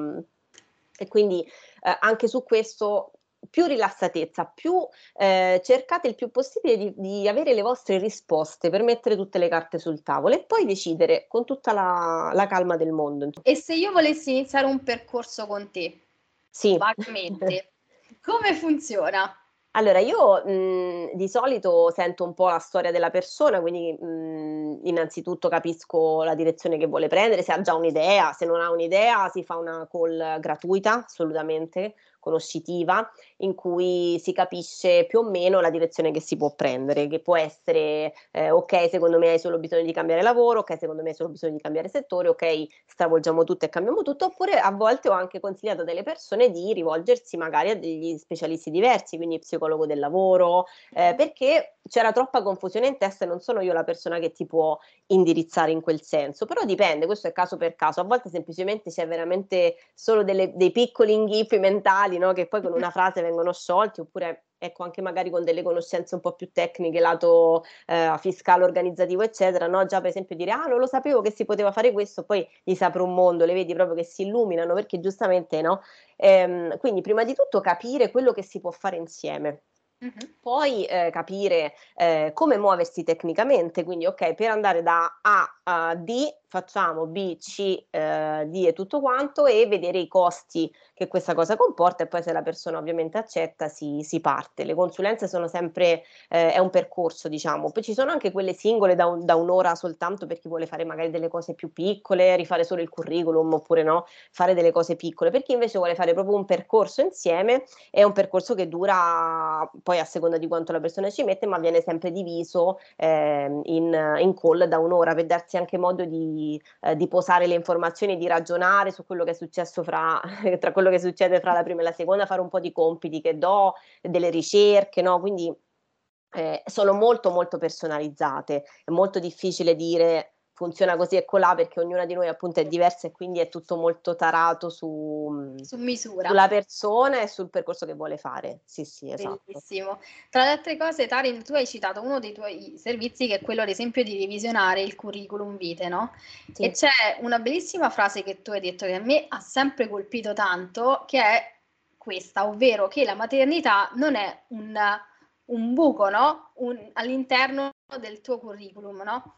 E quindi eh, anche su questo più rilassatezza, più eh, cercate il più possibile di, di, avere le vostre risposte per mettere tutte le carte sul tavolo e poi decidere con tutta la, la calma del mondo. E se io volessi iniziare un percorso con te, sì. vagamente, come funziona? Allora, io mh, di solito sento un po' la storia della persona, quindi mh, innanzitutto capisco la direzione che vuole prendere, se ha già un'idea, se non ha un'idea si fa una call gratuita, assolutamente, conoscitiva in cui si capisce più o meno la direzione che si può prendere, che può essere eh, ok, secondo me hai solo bisogno di cambiare lavoro, ok, secondo me hai solo bisogno di cambiare settore, ok, stravolgiamo tutto e cambiamo tutto, oppure a volte ho anche consigliato a delle persone di rivolgersi magari a degli specialisti diversi, quindi psicologo del lavoro, eh, perché c'era troppa confusione in testa e non sono io la persona che ti può indirizzare in quel senso, però dipende, questo è caso per caso, a volte semplicemente c'è veramente solo delle, dei piccoli inghippi mentali no? che poi con una frase vengono sciolti oppure ecco anche magari con delle conoscenze un po' più tecniche, lato eh, fiscale, organizzativo, eccetera, no? Già per esempio dire ah non lo sapevo che si poteva fare questo, poi gli si apre un mondo, le vedi proprio che si illuminano perché giustamente no? Ehm, quindi prima di tutto capire quello che si può fare insieme. Uh-huh. Poi eh, capire eh, come muoversi tecnicamente, quindi ok, per andare da A a D facciamo B, C, eh, D e tutto quanto e vedere i costi che questa cosa comporta e poi se la persona ovviamente accetta si, si parte. Le consulenze sono sempre, eh, è un percorso diciamo, poi ci sono anche quelle singole da, un, da, un'ora soltanto per chi vuole fare magari delle cose più piccole, rifare solo il curriculum oppure no, fare delle cose piccole, per chi invece vuole fare proprio un percorso insieme è un percorso che dura poi a seconda di quanto la persona ci mette ma viene sempre diviso eh, in, in call da un'ora. Per darsi anche modo di eh, di, posare le informazioni, di ragionare su quello che è successo fra, tra quello che succede fra la prima e la seconda, fare un po' di compiti che do, delle ricerche, no? Quindi eh, sono molto molto personalizzate, è molto difficile dire funziona così e colà perché ognuna di noi appunto è diversa e quindi è tutto molto tarato su, su misura. sulla persona e sul percorso che vuole fare. Sì, sì, esatto. Bellissimo. Tra le altre cose, Tarin, tu hai citato uno dei tuoi servizi che è quello ad esempio di revisionare il curriculum vitae, no? Sì. E c'è una bellissima frase che tu hai detto che a me ha sempre colpito tanto, che è questa, ovvero che la maternità non è un, un buco, no? Un, all'interno del tuo curriculum, no?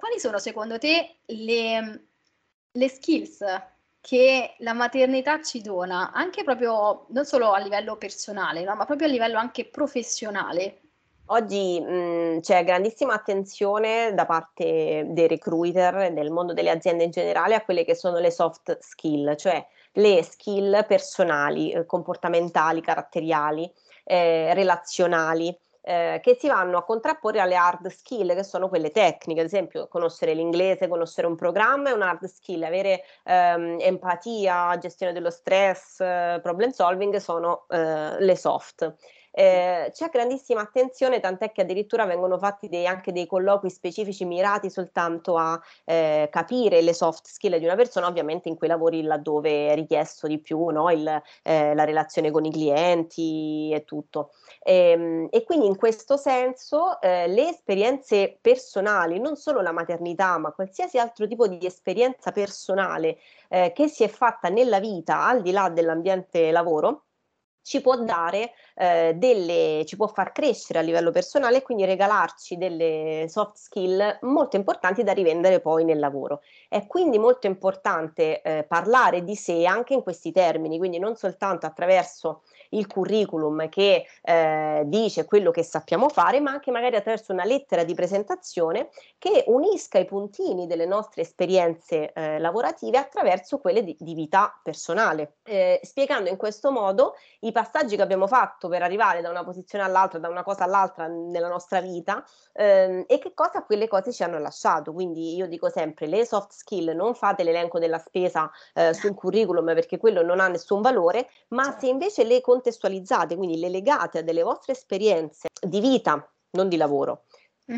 Quali sono secondo te le, le skills che la maternità ci dona, anche proprio non solo a livello personale, no? ma proprio a livello anche professionale? Oggi mh, c'è grandissima attenzione da parte dei recruiter, del mondo delle aziende in generale, a quelle che sono le soft skill, cioè le skill personali, eh, comportamentali, caratteriali, eh, relazionali eh, che si vanno a contrapporre alle hard skill, che sono quelle tecniche, ad esempio conoscere l'inglese, conoscere un programma è una hard skill, avere ehm, empatia, gestione dello stress, eh, problem solving sono eh, le soft. Eh, c'è grandissima attenzione, tant'è che addirittura vengono fatti dei, anche dei colloqui specifici mirati soltanto a eh, capire le soft skill di una persona, ovviamente in quei lavori laddove è richiesto di più no? Il, eh, la relazione con i clienti e tutto. E, ehm, e quindi in questo senso eh, le esperienze personali, non solo la maternità, ma qualsiasi altro tipo di esperienza personale eh, che si è fatta nella vita al di là dell'ambiente lavoro, ci può dare eh, delle, ci può far crescere a livello personale e quindi regalarci delle soft skill molto importanti da rivendere poi nel lavoro. È quindi molto importante eh, parlare di sé anche in questi termini, quindi non soltanto attraverso il curriculum che eh, dice quello che sappiamo fare, ma anche magari attraverso una lettera di presentazione che unisca i puntini delle nostre esperienze eh, lavorative attraverso quelle di, di vita personale, eh, spiegando in questo modo i passaggi che abbiamo fatto per arrivare da una posizione all'altra, da una cosa all'altra nella nostra vita ehm, e che cosa quelle cose ci hanno lasciato. Quindi io dico sempre le soft skill, non fate l'elenco della spesa eh, sul curriculum perché quello non ha nessun valore, ma certo. se invece le contestualizzate, quindi le legate a delle vostre esperienze di vita, non di lavoro,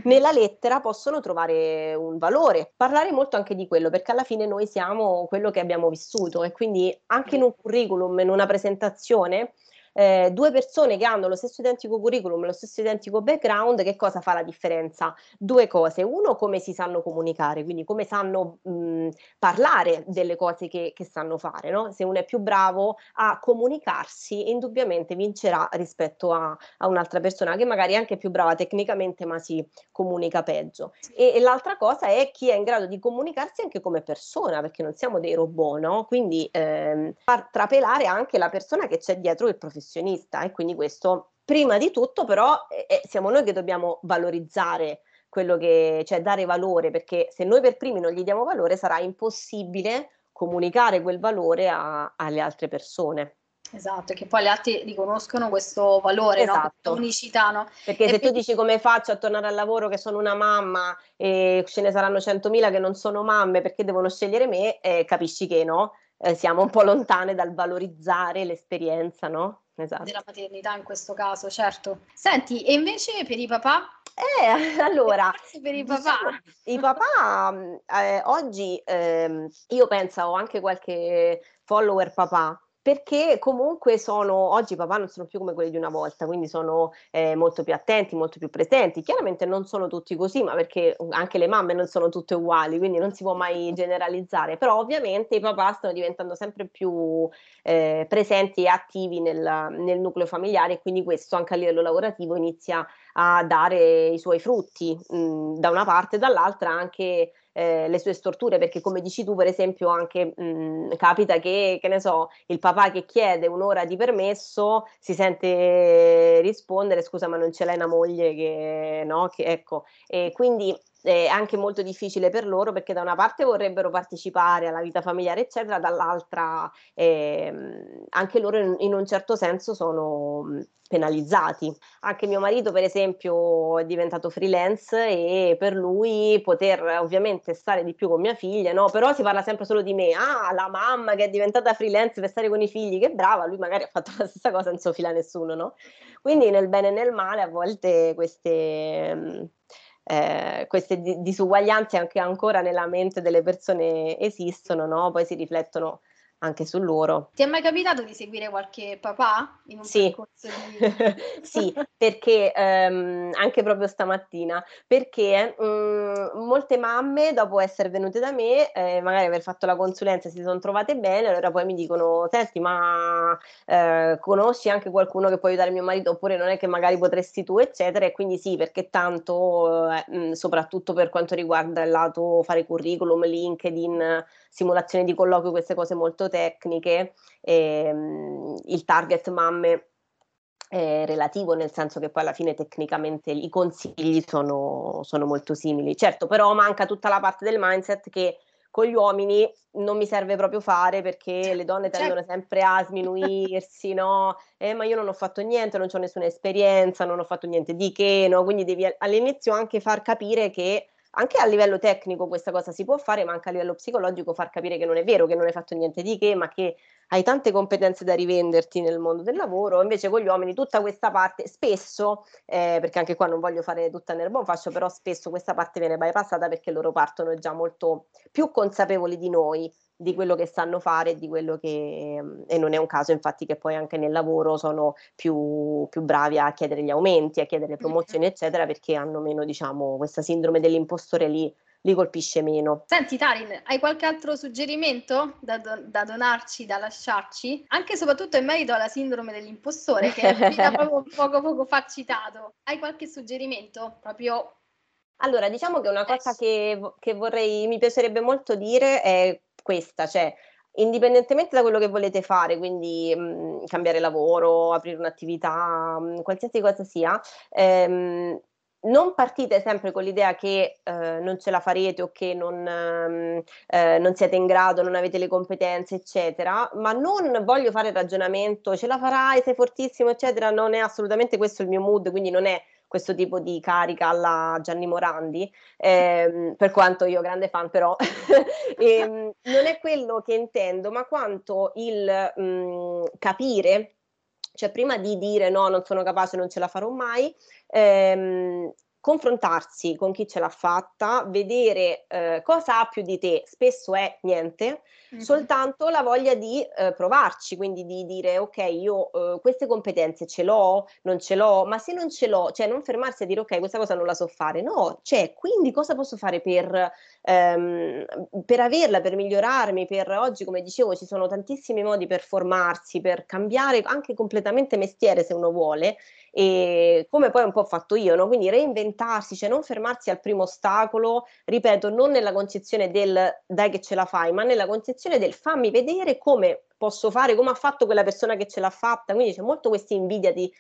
nella lettera possono trovare un valore. Parlare molto anche di quello, perché alla fine noi siamo quello che abbiamo vissuto e quindi anche in un curriculum, in una presentazione, eh, due persone che hanno lo stesso identico curriculum, lo stesso identico background, che cosa fa la differenza? Due cose. Uno, come si sanno comunicare, quindi come sanno mh, parlare delle cose che, che sanno fare. No? Se uno è più bravo a comunicarsi, indubbiamente vincerà rispetto a, a, un'altra persona che magari è anche più brava tecnicamente, ma si comunica peggio. E, e, l'altra cosa è chi è in grado di comunicarsi anche come persona, perché non siamo dei robot, no? Quindi ehm, far trapelare anche la persona che c'è dietro il professionista professionista e quindi questo prima di tutto però eh, siamo noi che dobbiamo valorizzare quello che, cioè dare valore, perché se noi per primi non gli diamo valore sarà impossibile comunicare quel valore a, alle altre persone. Esatto, che poi gli altri riconoscono questo valore, esatto. no? unicità. No? Perché e se tu dici come faccio a tornare al lavoro che sono una mamma e ce ne saranno 100.000 che non sono mamme perché devono scegliere me, eh, capisci che no? Eh, siamo un po' lontane dal valorizzare l'esperienza, no? Esatto. della maternità in questo caso, certo. Senti, e invece per i papà? Eh, allora, per i papà, i papà eh, oggi eh, io penso ho anche qualche follower papà perché comunque sono, oggi i papà non sono più come quelli di una volta, quindi sono eh, molto più attenti, molto più presenti. Chiaramente non sono tutti così, ma perché anche le mamme non sono tutte uguali, quindi non si può mai generalizzare, però ovviamente i papà stanno diventando sempre più eh, presenti e attivi nel, nel nucleo familiare e quindi questo anche a livello lavorativo inizia a dare i suoi frutti mh, da una parte, dall'altra anche eh, le sue storture, perché come dici tu, per esempio, anche mh, capita che, che ne so, il papà che chiede un'ora di permesso si sente rispondere, scusa, ma non ce l'hai una moglie che no, che ecco, e quindi è anche molto difficile per loro perché da una parte vorrebbero partecipare alla vita familiare, eccetera, dall'altra eh, anche loro in, in, un certo senso sono penalizzati. Anche mio marito, per esempio, è diventato freelance e per lui poter ovviamente stare di più con mia figlia, no? Però si parla sempre solo di me, ah, la mamma che è diventata freelance per stare con i figli, che brava, lui magari ha fatto la stessa cosa, non so fila nessuno, no? Quindi nel bene e nel male a volte queste eh, queste disuguaglianze anche ancora nella mente delle persone esistono, no? poi si riflettono anche su loro. Ti è mai capitato di seguire qualche papà in un sì. percorso di... sì, perché um, anche proprio stamattina, perché um, molte mamme dopo essere venute da me, eh, magari aver fatto la consulenza si sono trovate bene, allora poi mi dicono, senti ma eh, conosci anche qualcuno che può aiutare mio marito oppure non è che magari potresti tu, eccetera, e quindi sì, perché tanto, eh, soprattutto per quanto riguarda il lato fare curriculum, LinkedIn, simulazione di colloquio, queste cose molto tecniche, ehm, il target mamme è relativo, nel senso che poi alla fine tecnicamente i consigli sono, sono molto simili. Certo, però manca tutta la parte del mindset che con gli uomini non mi serve proprio fare perché le donne tendono certo. sempre a sminuirsi, no? Eh, ma io non ho fatto niente, non ho nessuna esperienza, non ho fatto niente di che, no? Quindi devi all'inizio anche far capire che anche a livello tecnico questa cosa si può fare, ma anche a livello psicologico far capire che non è vero, che non hai fatto niente di che, ma che hai tante competenze da rivenderti nel mondo del lavoro. Invece con gli uomini tutta questa parte, spesso, eh, perché anche qua non voglio fare tutta nel buon fascio, però spesso questa parte viene bypassata perché loro partono già molto più consapevoli di noi di quello che sanno fare e di quello che e non è un caso infatti che poi anche nel lavoro sono più, più bravi a chiedere gli aumenti, a chiedere promozioni eccetera perché hanno meno diciamo questa sindrome dell'impostore lì li colpisce meno. Senti Tarin, hai qualche altro suggerimento da, do- da donarci, da lasciarci? Anche e soprattutto in merito alla sindrome dell'impostore che a poco, poco poco fa citato. Hai qualche suggerimento proprio allora, diciamo che una cosa che, che, vorrei, mi piacerebbe molto dire è questa, cioè indipendentemente da quello che volete fare, quindi mh, cambiare lavoro, aprire un'attività, mh, qualsiasi cosa sia, ehm, non partite sempre con l'idea che eh, non ce la farete o che non, ehm, eh, non, siete in grado, non avete le competenze, eccetera, ma non voglio fare il ragionamento, ce la farai, sei fortissimo, eccetera, non è assolutamente questo il mio mood, quindi non è questo tipo di carica alla Gianni Morandi, ehm, per quanto io grande fan però, ehm, non è quello che intendo, ma quanto il mh, mm, capire cioè prima di dire no, non sono capace, non ce la farò mai, ehm, confrontarsi con chi ce l'ha fatta, vedere eh, cosa ha più di te, spesso è niente, mm-hmm. soltanto la voglia di eh, provarci, quindi di dire ok, io eh, queste competenze ce l'ho, non ce l'ho, ma se non ce l'ho, cioè non fermarsi a dire ok, questa cosa non la so fare, no, cioè quindi cosa posso fare per, ehm, per averla, per migliorarmi, per oggi, come dicevo, ci sono tantissimi modi per formarsi, per cambiare anche completamente mestiere se uno vuole e come poi un po' ho fatto io, no? quindi reinventarsi, cioè non fermarsi al primo ostacolo, ripeto, non nella concezione del dai che ce la fai, ma nella concezione del fammi vedere come posso fare, come ha fatto quella persona che ce l'ha fatta, quindi c'è molto questa invidia di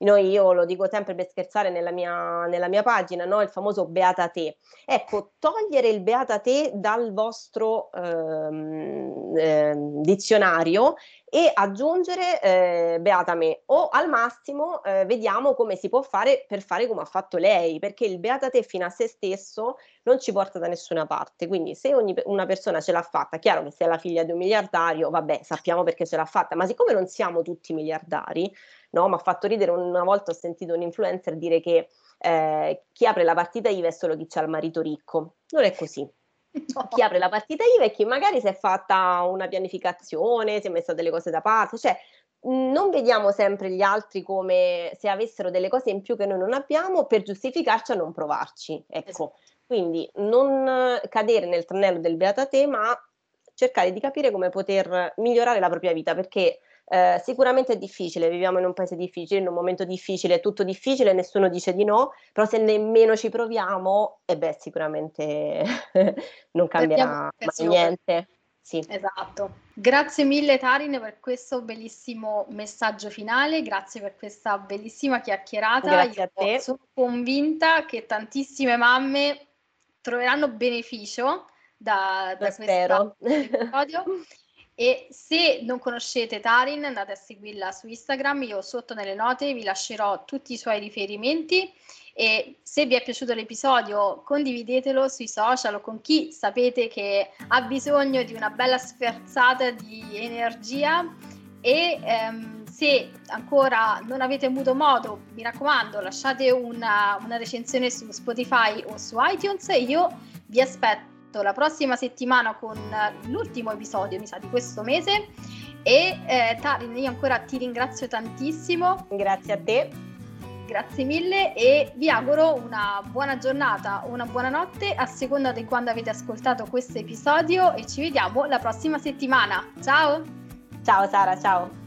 noi, io lo dico sempre per scherzare nella mia, nella mia pagina, no? il famoso beata te. Ecco, togliere il beata te dal vostro ehm, eh, dizionario e aggiungere eh, beata me o al massimo eh, vediamo come si può fare per fare come ha fatto lei perché il beata te fino a se stesso non ci porta da nessuna parte quindi se ogni, una persona ce l'ha fatta chiaro che se è la figlia di un miliardario vabbè sappiamo perché ce l'ha fatta ma siccome non siamo tutti miliardari no? mi ha fatto ridere una volta ho sentito un influencer dire che eh, chi apre la partita IVA è solo chi ha il marito ricco non è così No. chi apre la partita IVA e chi magari si è fatta una pianificazione, si è messa delle cose da parte, cioè non vediamo sempre gli altri come se avessero delle cose in più che noi non abbiamo per giustificarci a non provarci. Ecco, esatto. quindi non cadere nel tranello del beata te, ma cercare di capire come poter migliorare la propria vita, perché eh, sicuramente è difficile, viviamo in un paese difficile, in un momento difficile, è tutto difficile, nessuno dice di no, però se nemmeno ci proviamo, e eh beh, sicuramente non cambierà mai niente. Sì. Esatto. Grazie mille Tarin per questo bellissimo messaggio finale, grazie per questa bellissima chiacchierata. Grazie Io a te. Sono convinta che tantissime mamme troveranno beneficio da, da questo episodio E se non conoscete Tarin, andate a seguirla su Instagram. Io sotto nelle note vi lascerò tutti i suoi riferimenti. E se vi è piaciuto l'episodio, condividetelo sui social o con chi sapete che ha bisogno di una bella sferzata di energia. E ehm, se ancora non avete avuto modo, mi raccomando, lasciate una, una recensione su Spotify o su iTunes. Io vi aspetto la prossima settimana con l'ultimo episodio, mi sa, di questo mese. E eh, Tarin, io ancora ti ringrazio tantissimo. Grazie a te. Grazie mille e vi auguro una buona giornata o una buona notte a seconda di quando avete ascoltato questo episodio e ci vediamo la prossima settimana. Ciao! Ciao Sara, ciao!